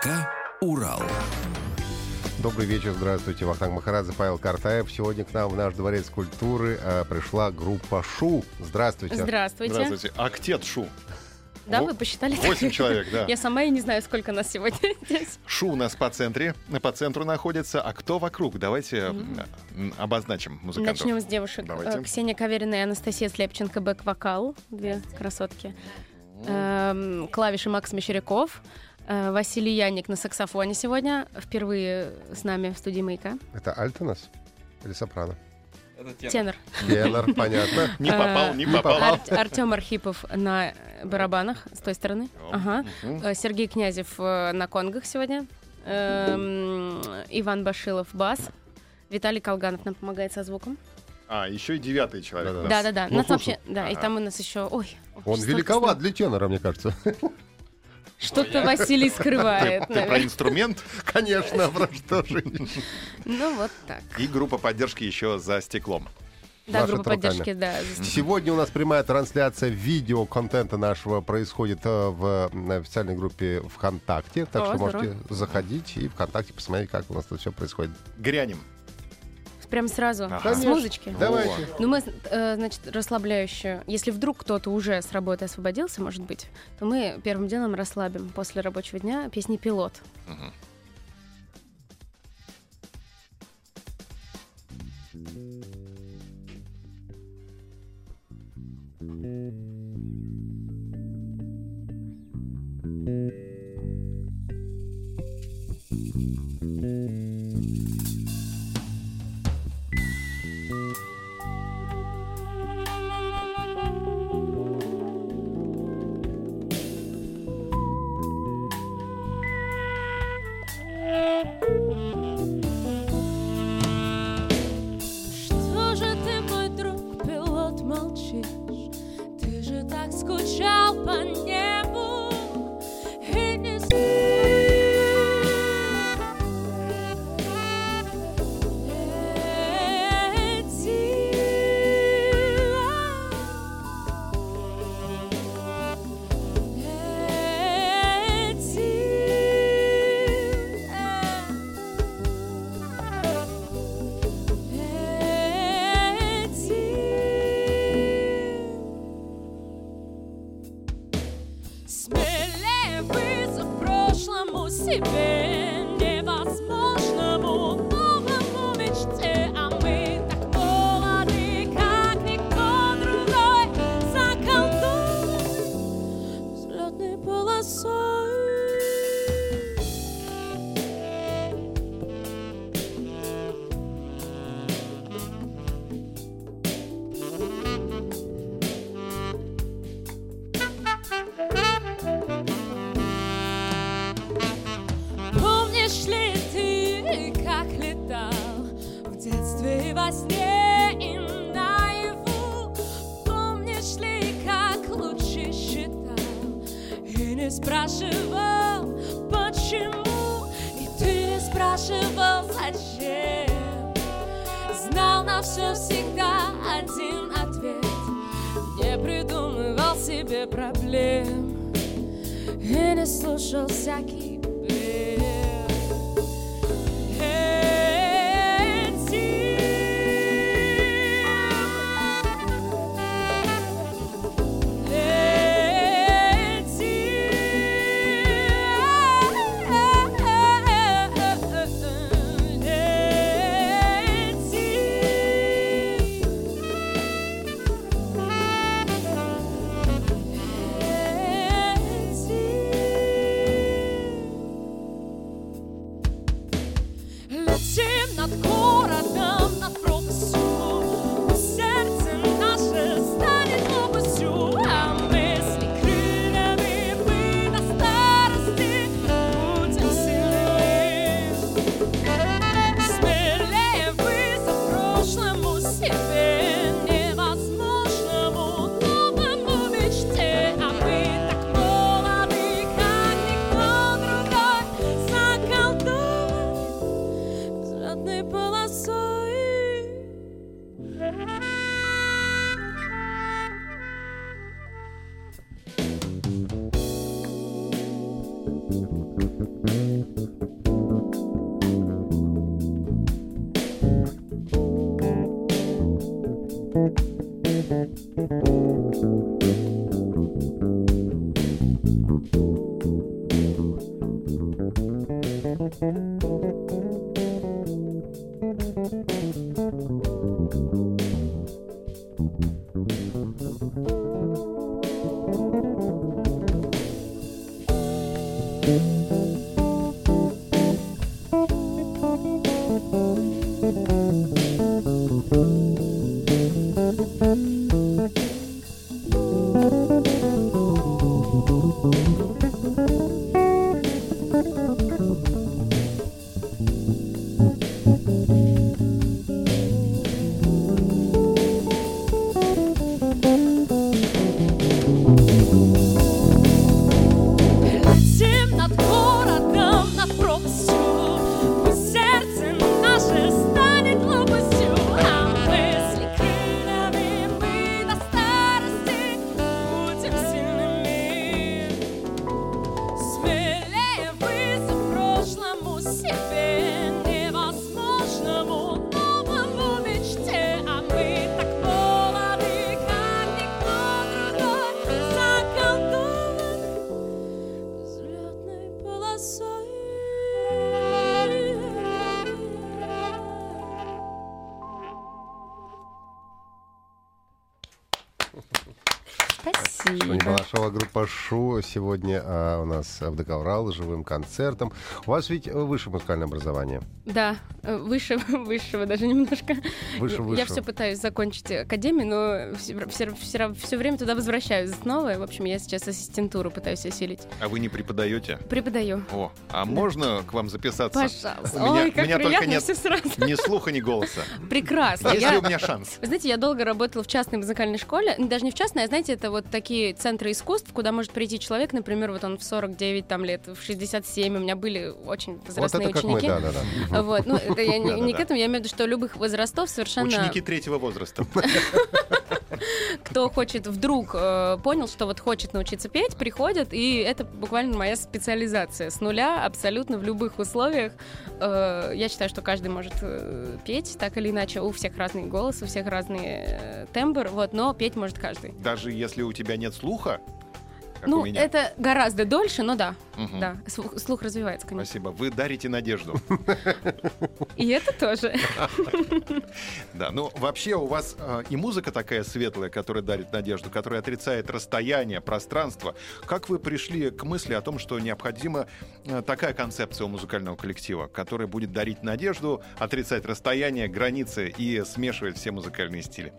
ДК «Урал». Добрый вечер, здравствуйте. Вахтанг Махарадзе, Павел Картаев. Сегодня к нам в наш дворец культуры э, пришла группа ШУ. Здравствуйте. Здравствуйте. Здравствуйте. Актет Шу. Да, вы посчитали? Восемь человек, да. Я сама и не знаю, сколько нас сегодня здесь. Шу у нас по центре, по центру находится. А кто вокруг? Давайте м, обозначим музыкантов. Начнем с девушек. Давайте. Э, Ксения Каверина и Анастасия Слепченко, бэк-вокал. Две красотки. Эм, Клавиши Макс Мещеряков. Э, Василий Яник на саксофоне сегодня. Впервые с нами в студии «Маяка». Это альтонос или сопрано? Тенор. Тенор, понятно. Не попал, не Не попал. попал. Ар- Артем Архипов на барабанах с той стороны. Ага. Э, Сергей Князев э, на конгах сегодня. Эм, Иван Башилов бас. Виталий Колганов нам помогает со звуком. А, еще и девятый человек. Да-да. у нас. Да-да-да. Ну, нас слушай. вообще, да, и там у нас еще, ой, Он великоват для тенора, мне кажется. Что-то Василий скрывает. Ты про инструмент Конечно, про что же. Ну вот так. и группа поддержки еще за стеклом. Да, группа руками. поддержки, да. Сегодня у нас прямая трансляция видео контента нашего происходит э, в на официальной группе ВКонтакте. Так О, что здорово. можете заходить и ВКонтакте посмотреть, как у нас тут все происходит. Грянем. Прям сразу. Ага. С музычки. Давайте. Ну, мы, э, значит, расслабляющую. Если вдруг кто-то уже с работы освободился, может быть, то мы первым делом расслабим после рабочего дня песни «Пилот». Мгм. Что не слушал Балашова, группа Шу. Сегодня а, у нас в ДК «Урал» с живым концертом. У вас ведь высшее музыкальное образование. Да, э, выше высшего даже немножко. Выше Я- Я все пытаюсь закончить академию, но все, время туда возвращаюсь снова. В общем, я сейчас ассистентуру пытаюсь осилить. А вы не преподаете? Преподаю. О, а можно к вам записаться? Пожалуйста. У меня- Ой, как у меня только приятно нет все сразу. Ни слуха, ни голоса. Прекрасно. Есть Я- ли у меня шанс? Вы знаете, я долго работала в частной музыкальной школе, даже не в частной, а знаете, это вот такие центры искусств, куда может прийти человек, например, вот он в 49 там лет, в 67, у меня были очень Вот возрастные это как мы, ученики. да-да-да. Вот, ну, это я не, не к этому, я имею в виду, что любых возрастов совершенно... Ученики третьего возраста. Кто хочет, вдруг э, понял, что вот хочет научиться петь, приходят, и это буквально моя специализация. С нуля, абсолютно в любых условиях. Э, я считаю, что каждый может э, петь, так или иначе. У всех разный голос, у всех разный тембр, вот, но петь может каждый. Даже если у тебя нет слуха, как ну, у меня. это гораздо дольше, но да, Мгм. да. Слух, слух развивается, конечно. Спасибо. Вы дарите надежду. И это тоже. Да, ну вообще у вас э, и музыка такая светлая, которая дарит надежду, которая отрицает расстояние, пространство. Как вы пришли к мысли о том, что необходима э, такая концепция у музыкального коллектива, которая будет дарить надежду, отрицать расстояние, границы и смешивать все музыкальные стили?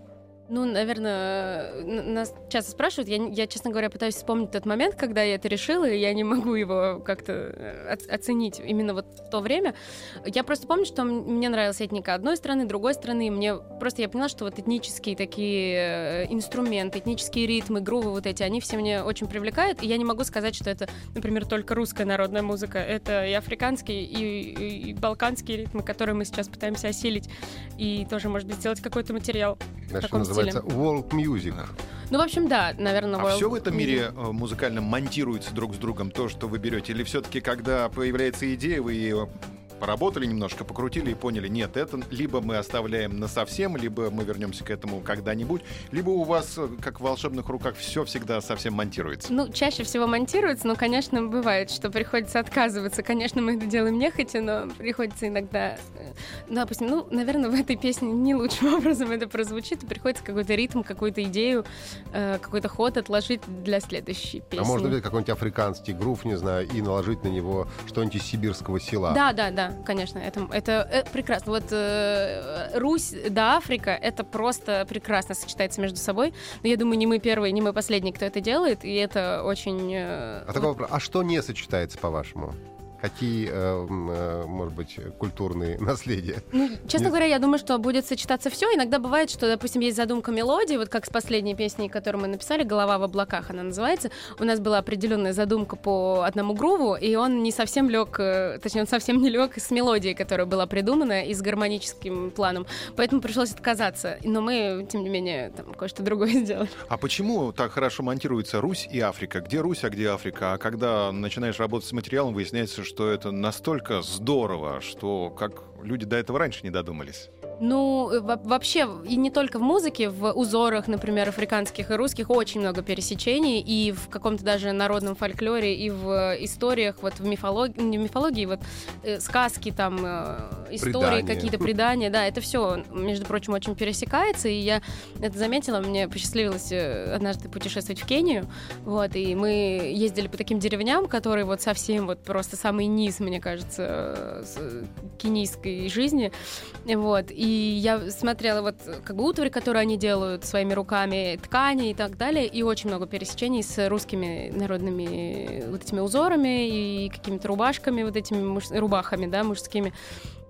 Ну, наверное, н- нас часто спрашивают. Я, я, честно говоря, пытаюсь вспомнить тот момент, когда я это решила, и я не могу его как-то э, оц- оценить именно вот в то время. Я просто помню, что мне нравилась этника одной страны, другой страны. Мне просто я поняла, что вот этнические такие э, инструменты, этнические ритмы, грувы вот эти, они все меня очень привлекают. И я не могу сказать, что это, например, только русская народная музыка. Это и африканские, и, и- балканские ритмы, которые мы сейчас пытаемся осилить. И тоже, может быть, сделать какой-то материал. Таком называется world music. Ну, в общем, да, наверное, А world все в этом мире э, музыкально монтируется друг с другом, то, что вы берете? Или все-таки, когда появляется идея, вы ее поработали немножко, покрутили и поняли, нет, это либо мы оставляем на совсем, либо мы вернемся к этому когда-нибудь, либо у вас, э, как в волшебных руках, все всегда совсем монтируется. Ну, чаще всего монтируется, но, конечно, бывает, что приходится отказываться. Конечно, мы это делаем нехотя, но приходится иногда... Ну, допустим, ну, наверное, в этой песне не лучшим образом это прозвучит, и приходится какой-то ритм, какую-то идею, э, какой-то ход отложить для следующей песни. А можно взять какой-нибудь африканский грув, не знаю, и наложить на него что-нибудь из сибирского села. Да, да, да, конечно, это, это, э, прекрасно. Вот э, Русь да Африка, это просто прекрасно сочетается между собой. Но я думаю, не мы первые, не мы последние, кто это делает, и это очень... э, А такой вопрос, а что не сочетается, по-вашему? Какие, э, э, может быть, культурные наследия? Ну, честно Не- говоря, я думаю, что будет сочетаться все. Иногда бывает, что, допустим, есть задумка мелодии, вот как с последней песней, которую мы написали, «Голова в облаках» она называется. У нас была определенная задумка по одному груву, и он не совсем лег, э, точнее, он совсем не лег с мелодией, которая была придумана, и с гармоническим планом. Поэтому пришлось отказаться. Но мы, тем не менее, там кое-что другое сделали. А почему так хорошо монтируется Русь и Африка? Где Русь, а где Африка? А когда начинаешь работать с материалом, выясняется, что это настолько здорово, что как люди до этого раньше не додумались. Ну, э, во- вообще, и не только в музыке, в узорах, например, африканских и русских очень много пересечений, и в каком-то даже народном фольклоре, и в историях, вот в мифологии, не в мифологии, вот э, сказки, там, э, истории, какие-то предания, да, это все, между прочим, очень пересекается, и я это заметила, мне посчастливилось э, однажды путешествовать в Кению, вот, и мы ездили по таким деревням, которые вот совсем вот просто самый низ, мне кажется, э, кенийской жизни, вот, и я смотрела вот как бы утварь, которую они делают своими руками, ткани и так далее, и очень много пересечений с русскими народными вот этими узорами и какими-то рубашками, вот этими муж- рубахами, да, мужскими.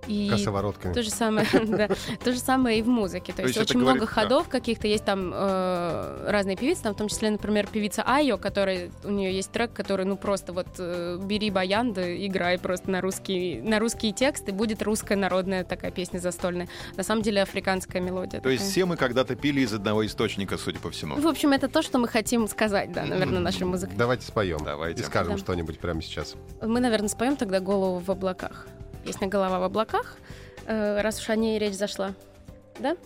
И Косоворотками. то же самое, да, то же самое и в музыке. То, То есть, очень много говорит, да. ходов каких-то. Есть там э, разные певицы, там в том числе, например, певица Айо, которая у нее есть трек, который, ну просто вот э, бери баян, да играй просто на русский, на русские тексты, будет русская народная такая песня застольная. На самом деле африканская мелодия. То есть все мы когда-то пили из одного источника, судя по всему. В общем, это то, что мы хотим сказать, да, наверное, нашей музыкой. Давайте споем. Давайте. И скажем Да. что-нибудь прямо сейчас. Мы, наверное, споем тогда голову в облаках. Песня голова в облаках, э, раз уж о ней речь зашла. Да?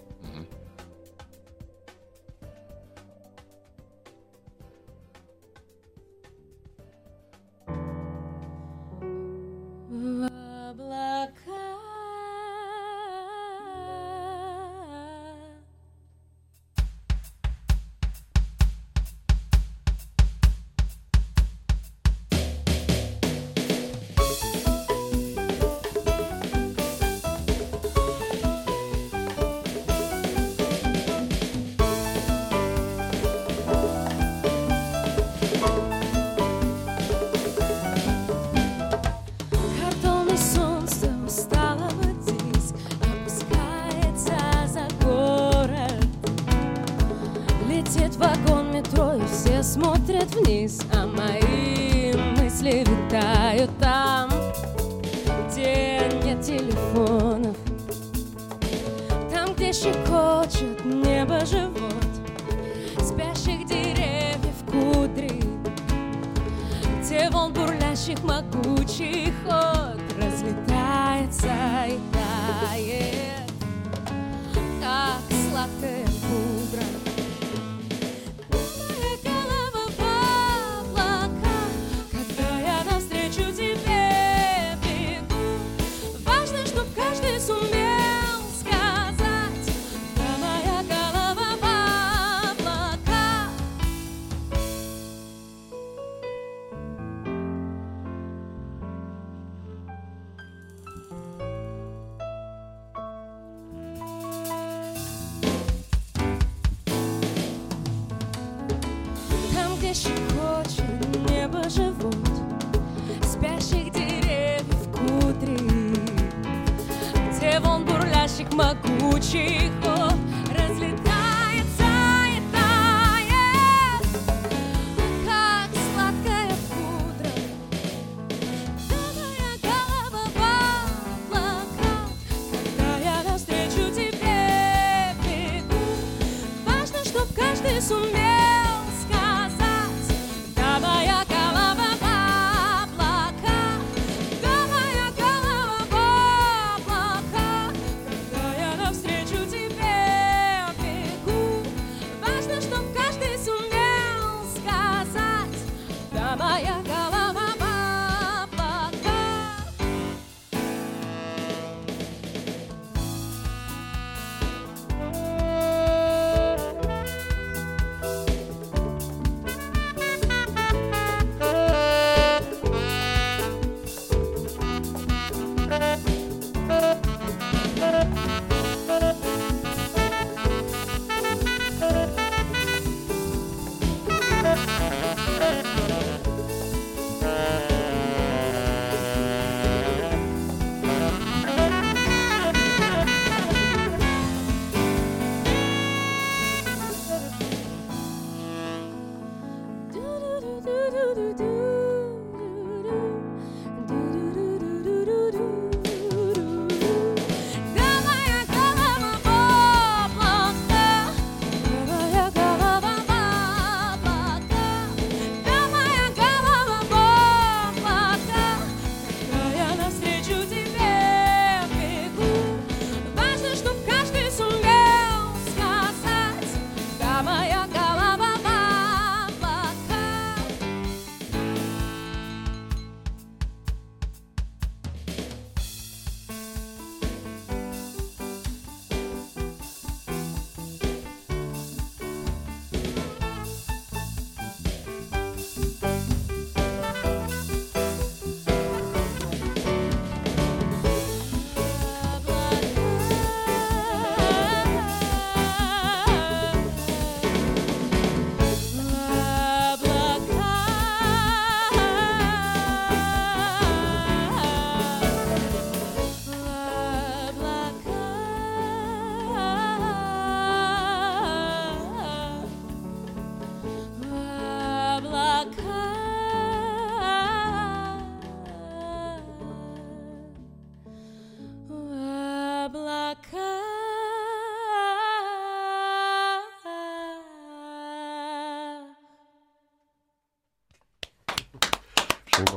В облака. Где щекочет небо живот Спящих деревьев кудри. Где вон бурлящих могучих гор Разлетается и тает. Как сладкая пудра моя голова в облаках Когда я навстречу тебе бегу Важно, чтоб каждый сумел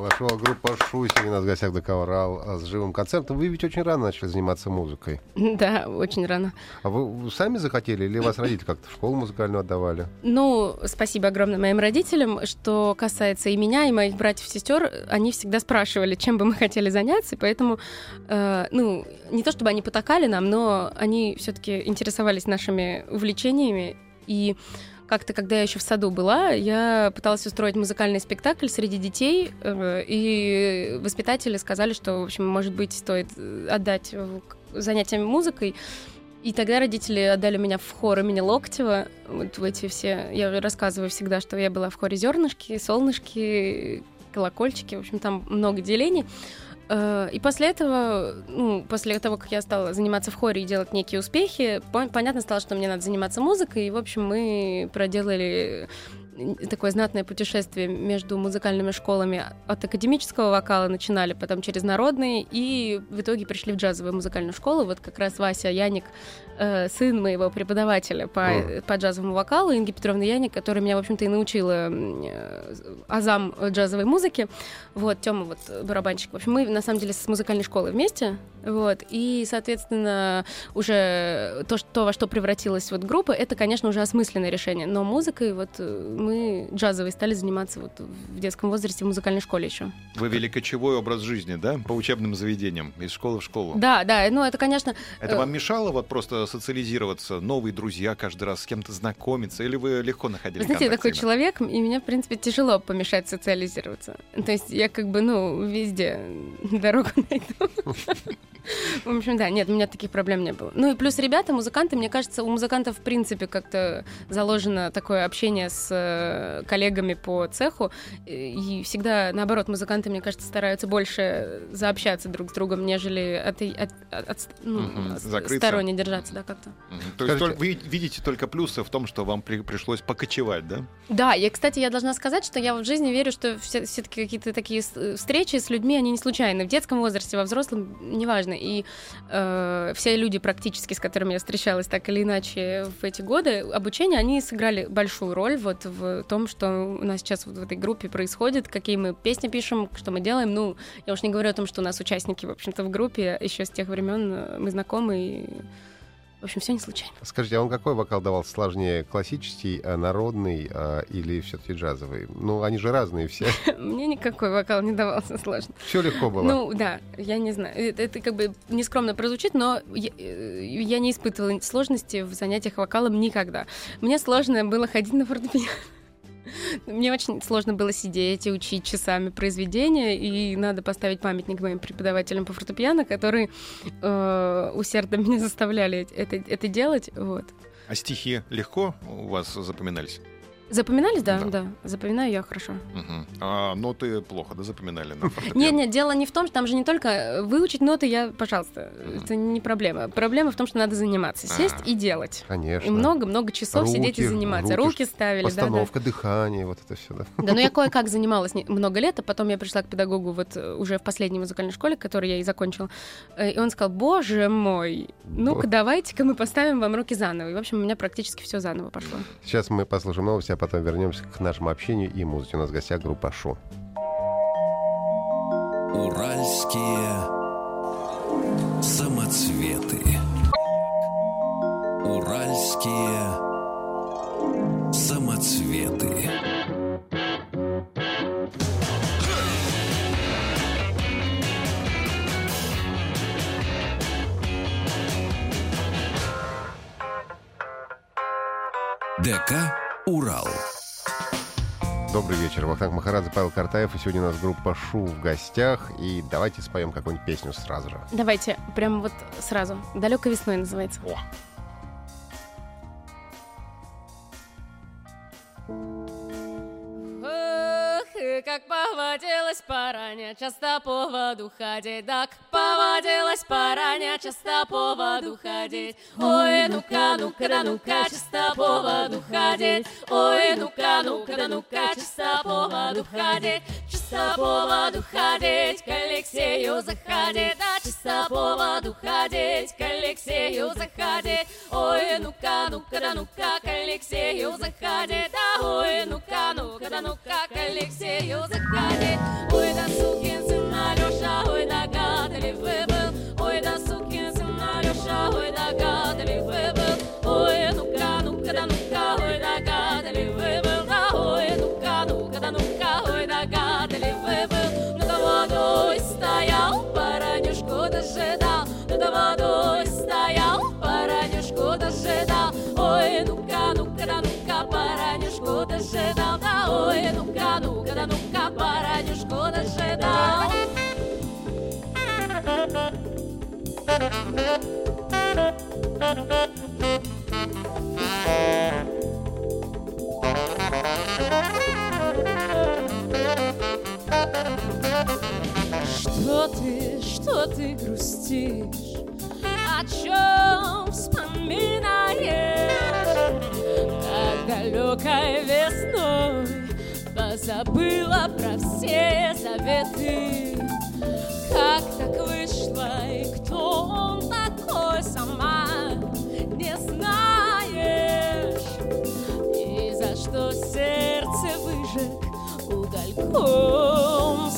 Балашова, группа Шу. Сегодня у нас в гостях Декаврал а, с живым концертом. Вы ведь очень рано начали заниматься музыкой. Да, очень рано. А вы сами захотели или вас родители как-то в школу музыкальную отдавали? Ну, спасибо огромное моим родителям. Что касается и меня, и моих братьев и сестер, они всегда спрашивали, чем бы мы хотели заняться, и поэтому, э, ну, не то чтобы они потакали нам, но они все-таки интересовались нашими увлечениями, и как-то, когда я еще в саду была, я пыталась устроить музыкальный спектакль среди детей, э, и воспитатели сказали, что, в общем, может быть, стоит э, отдать занятиям музыкой. И тогда родители отдали меня в хор имени Локтева. Вот в эти все... Я рассказываю всегда, что я была в хоре зернышки, солнышки, колокольчики. В общем, там много делений. Э, и после этого, ну, после того, как я стала заниматься в хоре и делать некие успехи, понятно стало, что мне надо заниматься музыкой. И, в общем, мы проделали такое знатное путешествие между музыкальными школами. От академического вокала начинали, потом через народный, и в итоге пришли в джазовую музыкальную школу. Вот как раз Вася Яник, э, сын моего преподавателя по, mm. по джазовому вокалу, Инги Петровна Яник, которая меня, в общем-то, и научила э, азам джазовой музыки. Вот, Тёма вот барабанщик. В общем, мы, на самом деле, с музыкальной школой вместе. Вот, и, соответственно, уже то, что, во что превратилась вот группа, это, конечно, уже осмысленное решение. Но музыкой вот э, мы мы джазовой стали заниматься вот в детском возрасте в музыкальной школе еще. Вы вели кочевой образ жизни, да, по учебным заведениям, из школы в школу? Да, да, ну это, конечно... Это вам мешало вот просто социализироваться, новые друзья каждый раз с кем-то знакомиться, или вы легко находили Знаете, я такой человек, и мне, в принципе, тяжело помешать социализироваться. То есть я как бы, ну, везде дорогу найду. В общем, да, нет, у меня таких проблем не было. Ну и плюс ребята, музыканты, мне кажется, у музыкантов в принципе как-то заложено такое общение с э, коллегами по цеху, и всегда, наоборот, музыканты, мне кажется, стараются больше заобщаться друг с другом, нежели от, от, от, от ну, угу, сторонне держаться, да, как-то. То есть вы видите только плюсы в том, что вам при, пришлось покочевать, да? Да, и, кстати, я должна сказать, что я в жизни верю, что все, все-таки какие-то такие встречи с людьми, они не случайны. В детском возрасте, во взрослом, неважно и э, все люди практически, с которыми я встречалась так или иначе в эти годы обучения, они сыграли большую роль вот в том, что у нас сейчас вот в этой группе происходит, какие мы песни пишем, что мы делаем. Ну, я уж не говорю о том, что у нас участники, в общем-то, в группе еще с тех времен э, мы знакомы и в общем, все не случайно. Скажите, а он какой вокал давал сложнее? Классический, а народный а, или все-таки джазовый? Ну, они же разные все. Мне никакой вокал не давался сложно. Все легко было? Ну, да, я не знаю. Это, это как бы нескромно прозвучит, но я, э, я не испытывала сложности в занятиях вокалом никогда. Мне сложно было ходить на фортепиано. Мне очень сложно было сидеть и учить часами произведения, и надо поставить памятник моим преподавателям по фортепиано, которые э, усердно меня заставляли это, это делать. Вот. А стихи легко у вас запоминались? Запоминались, да, да, да. Запоминаю я хорошо. Угу. А ноты плохо, да, запоминали на Нет, нет, дело не в том, что там же не только э, выучить ноты, я, пожалуйста, это не проблема. Проблема в том, что надо заниматься, сесть а, и делать. Конечно. И много-много часов сидеть и заниматься. Руки, ставили, постановка да, да. дыхания, вот это все, да. Да, ну я кое-как занималась много лет, а потом я пришла к педагогу вот э, уже в последней музыкальной школе, которую я и закончила, э, и он сказал, боже мой, ну-ка давайте-ка мы поставим вам руки заново. И, в общем, у меня практически все заново пошло. Сейчас мы послушаем новости, а потом вернемся к нашему общению и музыке. У нас в гостях группа Шо. Уральские самоцветы. Уральские самоцветы. ДК «Урал». Добрый вечер. Вахтанг Махарадзе, Павел Картаев. И сегодня у нас группа Шу в гостях. И давайте споем какую-нибудь песню сразу же. Давайте, прям вот сразу. «Далекой весной» называется. О. как поводилась пораня, часто по воду ходить, так поводилась пораня, часто по воду ходить. Ой, ну-ка, ну-ка, да ну-ка, часто по воду ходить. Ой, ну-ка, ну-ка, да ну-ка, часто по воду ходить. Часто по воду ходить, к Алексею заходить, да, часто Часто по воду ходить, к Алексею заходить. Ой, ну-ка, ну-ка, да ну-ка, к Алексею заходить. Ой, ну-ка, ну-ка, да ну-ка, к Алексею заходить. Ой, да сукин сын Алеша, ой, догадливый был. Ой, да сукин сын Алеша, ой, догадливый был. Ой, ну-ка, ну-ка, да ну-ка, ой, догадливый был. Да, ой, ну-ка, ну-ка, да ну-ка, ой, догадливый был. Над водой стоял, паранюшку дожидал. Что ты, что ты грустишь? О чем вспоминаешь? Как далекой весной Позабыла про все заветы. Как так вышло и кто он такой сама Не знаешь. И за что сердце выжег угольком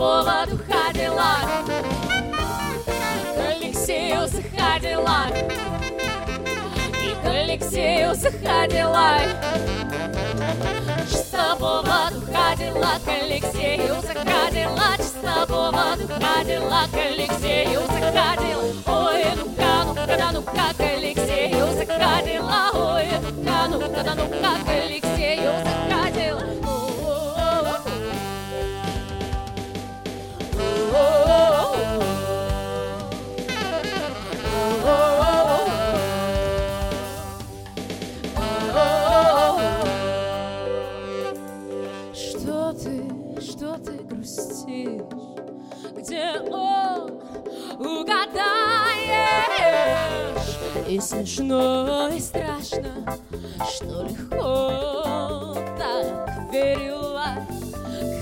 чисто по воду ходила, к Алексею заходила, и к Алексею заходила. Чисто по воду ходила, к Алексею заходила, чисто по воду ходила, к Алексею заходила. Ой, ну-ка, ну-ка, ну-ка, к Алексею заходила. Ой, ну-ка, ну-ка, ну-ка, к Алексею заходила. И смешно, и страшно Что легко так верила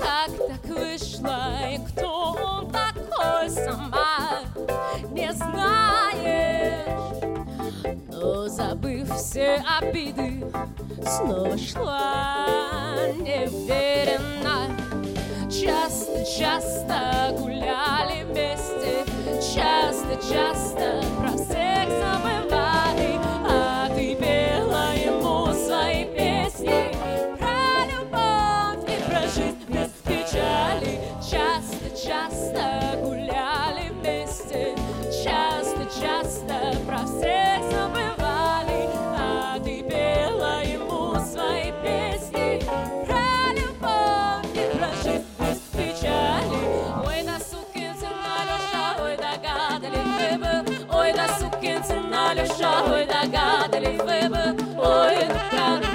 Как так вышло И кто он такой сама Не знаешь но забыв все обиды, снова шла неуверенно. Часто-часто гуляли вместе, часто-часто про всех сукин сын Алеша, ой, догадливый был, ой, ну-ка,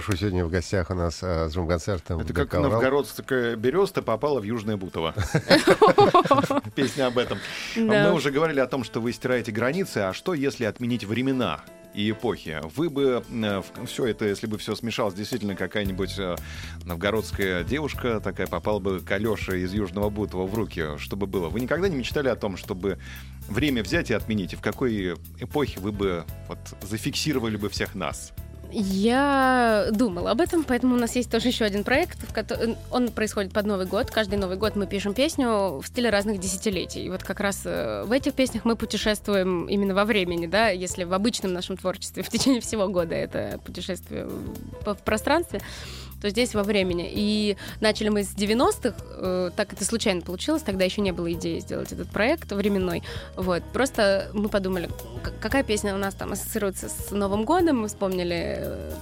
Пашу сегодня в гостях у нас э, с джум-концертом. Это как новгородская береста попала в Южное Бутово. Песня об этом. Мы уже говорили о том, что вы стираете границы, а что если отменить времена? и эпохи. Вы бы все это, если бы все смешалось, действительно какая-нибудь э, новгородская девушка такая попала бы к Алёше из Южного Бутова в руки, чтобы было. Вы никогда не мечтали о том, чтобы время взять и отменить? И в какой эпохе вы бы вот зафиксировали бы всех нас? Я думала об этом, поэтому у нас есть тоже еще один проект. В котором он происходит под Новый год. Каждый Новый год мы пишем песню в стиле разных десятилетий. И вот как раз э, в этих песнях мы путешествуем именно во времени, да, если в обычном нашем творчестве в течение всего года это путешествие в в пространстве, то здесь во времени. И начали мы с 90-х, э, так это случайно получилось, тогда еще не было идеи сделать этот проект временной. Вот. Просто мы подумали, какая песня у нас там ассоциируется с Новым годом, мы вспомнили э,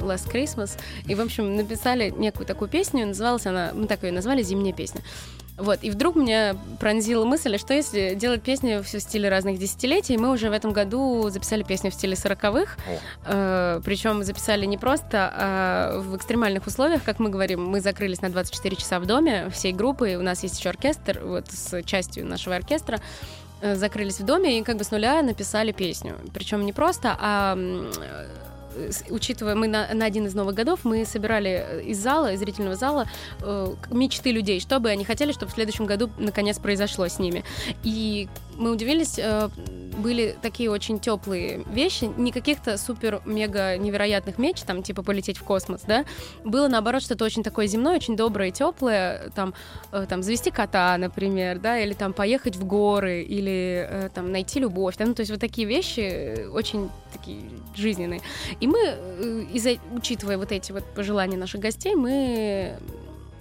Last Christmas, и, в общем, написали некую такую песню, называлась она, мы так ее назвали, «Зимняя песня». Вот, и вдруг меня пронзила мысль, а что если делать песни в стиле разных десятилетий, мы уже в этом году записали песню в стиле сороковых, О. причем записали не просто а в экстремальных условиях, как мы говорим, мы закрылись на 24 часа в доме всей группы, у нас есть еще оркестр, вот с частью нашего оркестра, э, закрылись в доме и как бы с нуля написали песню. Причем не просто, а э, учитывая, мы на, на один из новых годов мы собирали э, из зала, из зрительного зала э, мечты людей, что бы они хотели, чтобы в следующем году наконец произошло с ними. И мы удивились, э, были такие очень теплые вещи, не каких-то супер-мега невероятных меч, там, типа полететь в космос, да, было наоборот что-то очень такое земное, очень доброе, теплое, там, э, там, завести кота, например, да, или там поехать в горы, или э, там найти любовь, да, ну, то есть вот такие вещи очень такие жизненные. И мы, из-за- учитывая вот эти вот пожелания наших гостей, мы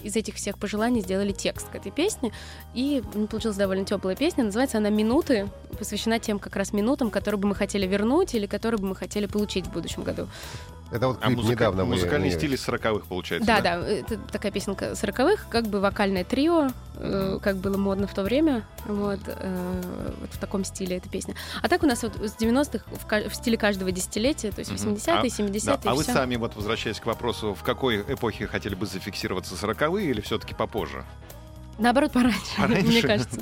из этих всех пожеланий сделали текст к этой песне, и м, получилась довольно теплая песня. Называется она «Минуты», посвящена тем как раз минутам, которые бы мы хотели вернуть или которые бы мы хотели получить в будущем году. Это вот А музыка- недавно музыкальный не- стиль из сороковых получается, Да, да, это такая песенка сороковых, как бы вокальное трио, э, как было модно в то время, вот, э, вот в таком стиле эта песня. А так у нас вот с 90-х в, в стиле каждого десятилетия, то есть Мгм. 80-е, Да, 70-е, а вы всё. сами, вот возвращаясь к вопросу, в какой эпохе хотели бы зафиксироваться, сороковые или все-таки попозже? Наоборот, пораньше, Пораньше? мне кажется.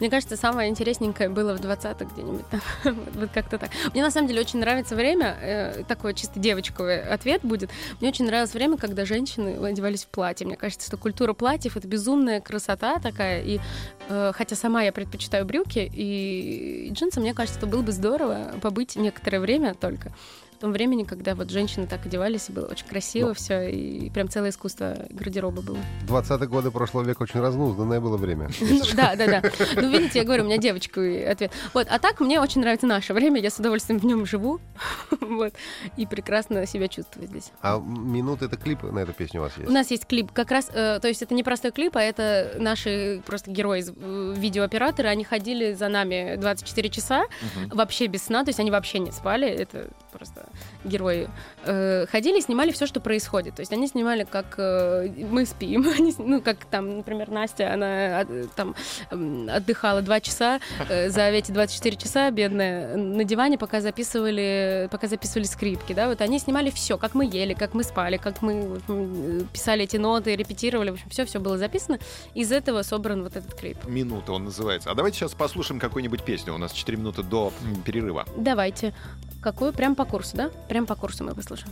Мне кажется, самое интересненькое было в 20-х где-нибудь там. вот, как-то так. Мне на самом деле очень нравится время, э, такой чисто девочковый ответ будет. Мне очень нравилось время, когда женщины одевались в платье. Мне кажется, что культура платьев — это безумная красота такая. И э, хотя сама я предпочитаю брюки и джинсы, мне кажется, что было бы здорово побыть некоторое время только в том времени, когда вот женщины так одевались, и было очень красиво Ну. все, и прям целое искусство гардероба было. 20-е годы прошлого века очень разнузданное было время. Ну, да, да, да. Ну, видите, я говорю, у меня девочка ответ. Вот, а так мне очень нравится наше время, я с удовольствием в нем живу, вот, и прекрасно себя чувствую здесь. А минут это клип на эту песню у вас У есть? нас есть клип, как раз, э, то есть это не простой клип, а это наши просто герои, э, видеооператоры, они ходили за нами 24 часа, вообще без сна, то есть они вообще не спали, это просто герои. Э, ходили и снимали все, что происходит. То есть они снимали, как э, мы спим, Они ну, как там, например, Настя, она э, там отдыхала два часа, э, за эти 24 часа, бедная, на диване, пока записывали, пока записывали скрипки, да, вот они снимали все, как мы ели, как мы спали, как мы писали эти ноты, репетировали, в общем, все, все было записано. Из этого собран вот этот клип. Минута он называется. А давайте сейчас послушаем какую-нибудь песню. У нас 4 минуты до перерыва. Давайте. Какую? Прям по курсу, да? Прям по курсу мы послушаем.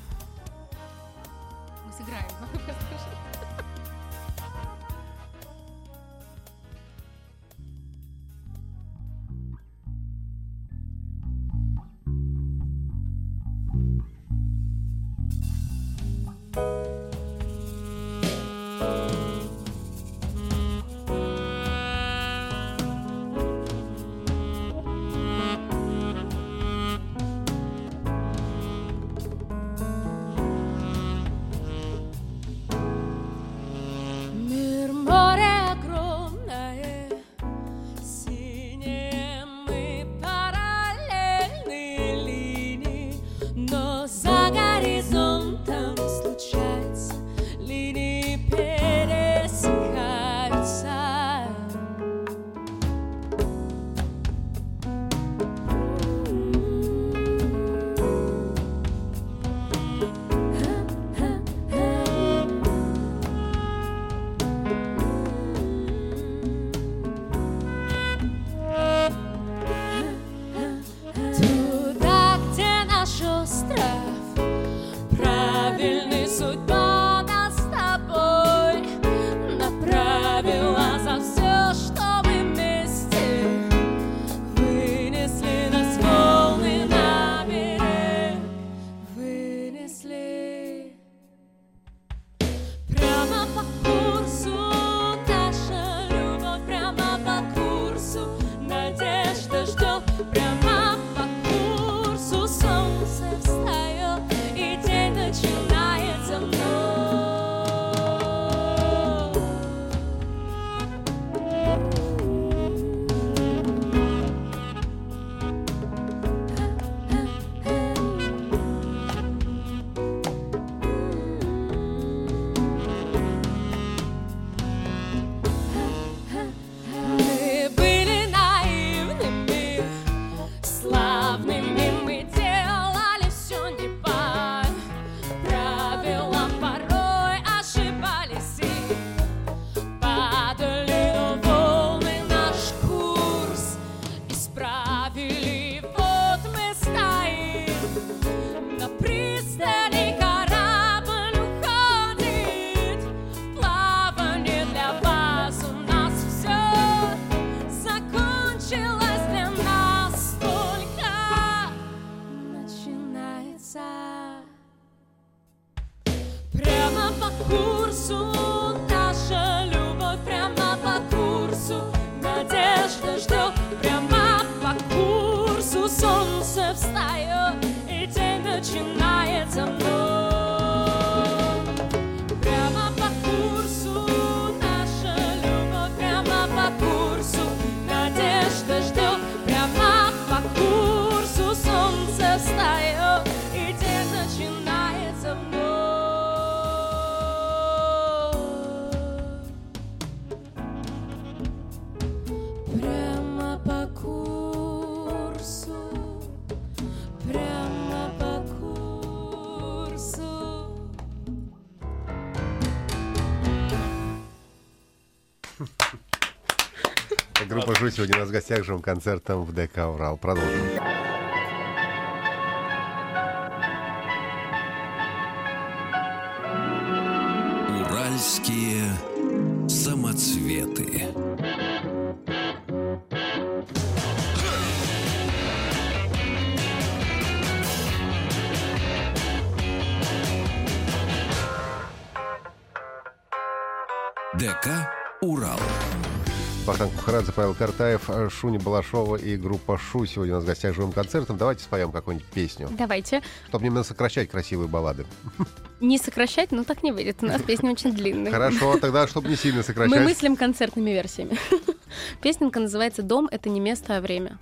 группа «Жу» сегодня у нас в гостях живым концертом в ДК «Урал». Продолжим. Павел Картаев, э, Шуни Балашова и группа Шу. Сегодня у нас в гостях живым концертом. Давайте споем какую-нибудь песню. Давайте. Чтобы немного сокращать красивые баллады. Не сокращать, но так не выйдет. У нас песни очень длинные. Хорошо, тогда чтобы не сильно сокращать. Мы мыслим концертными версиями. Песенка называется «Дом — это не место, а время».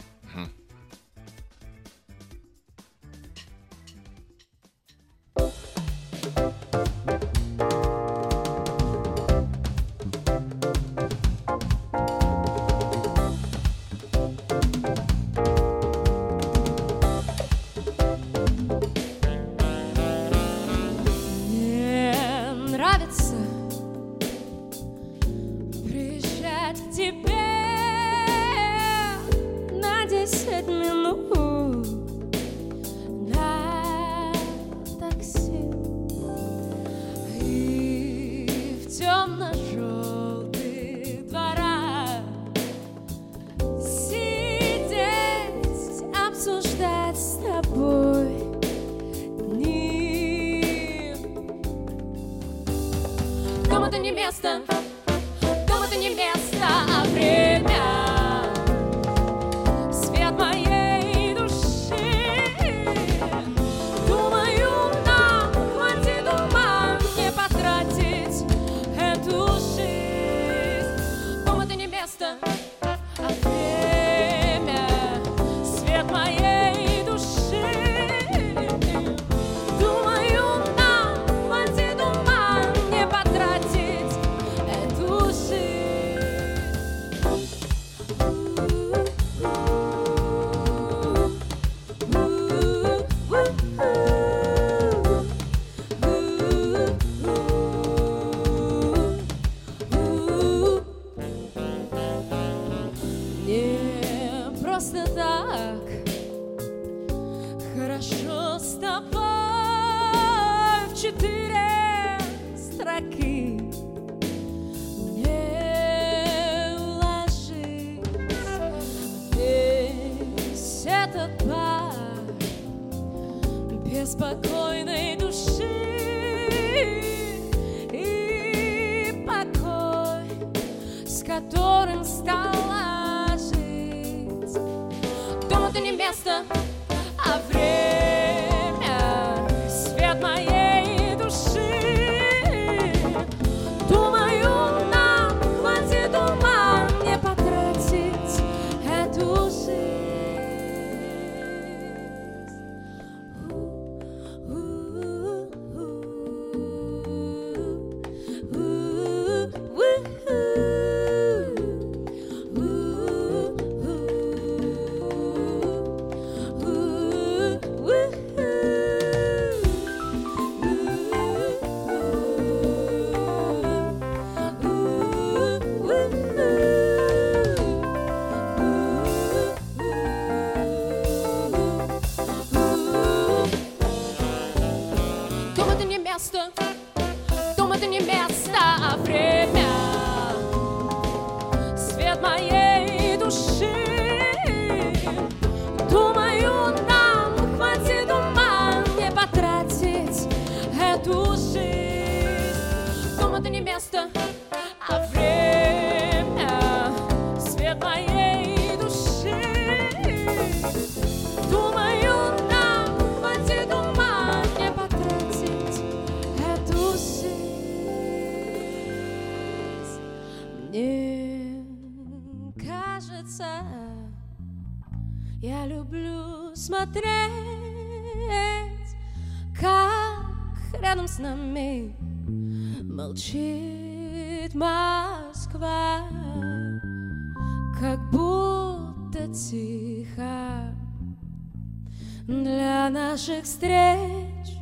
для наших встреч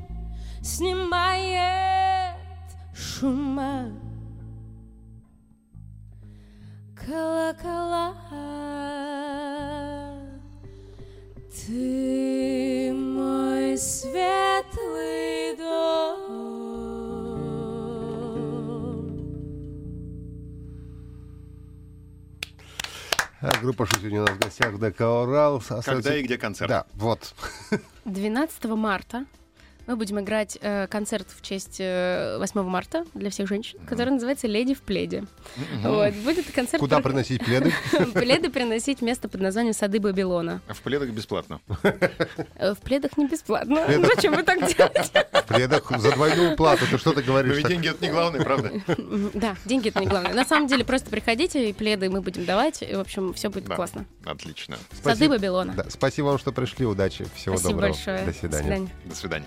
снимает шума. Колокола ты. Группа Шу сегодня у нас в гостях ДК «Урал». Остается- Когда и где концерт? Да, вот. 12 марта мы будем играть э, концерт в честь э, 8 марта для всех женщин, который называется «Леди в пледе». Вот, будет концерт... Куда про- приносить пледы? Пледы приносить место под названием «Сады Бабилона». В пледах бесплатно. Э, В пледах не бесплатно. Зачем вы так делаете? В пледах за двойную плату. Ты что ты Но говоришь? ведь деньги это не главное, правда? Да, деньги это не главное. На самом деле, просто приходите, и пледы мы будем давать. И, в общем, все будет классно. Отлично. Сады Спасибо. Бабилона. Спасибо вам, что пришли. Удачи. Всего Спасибо доброго. большое. До свидания. До свидания.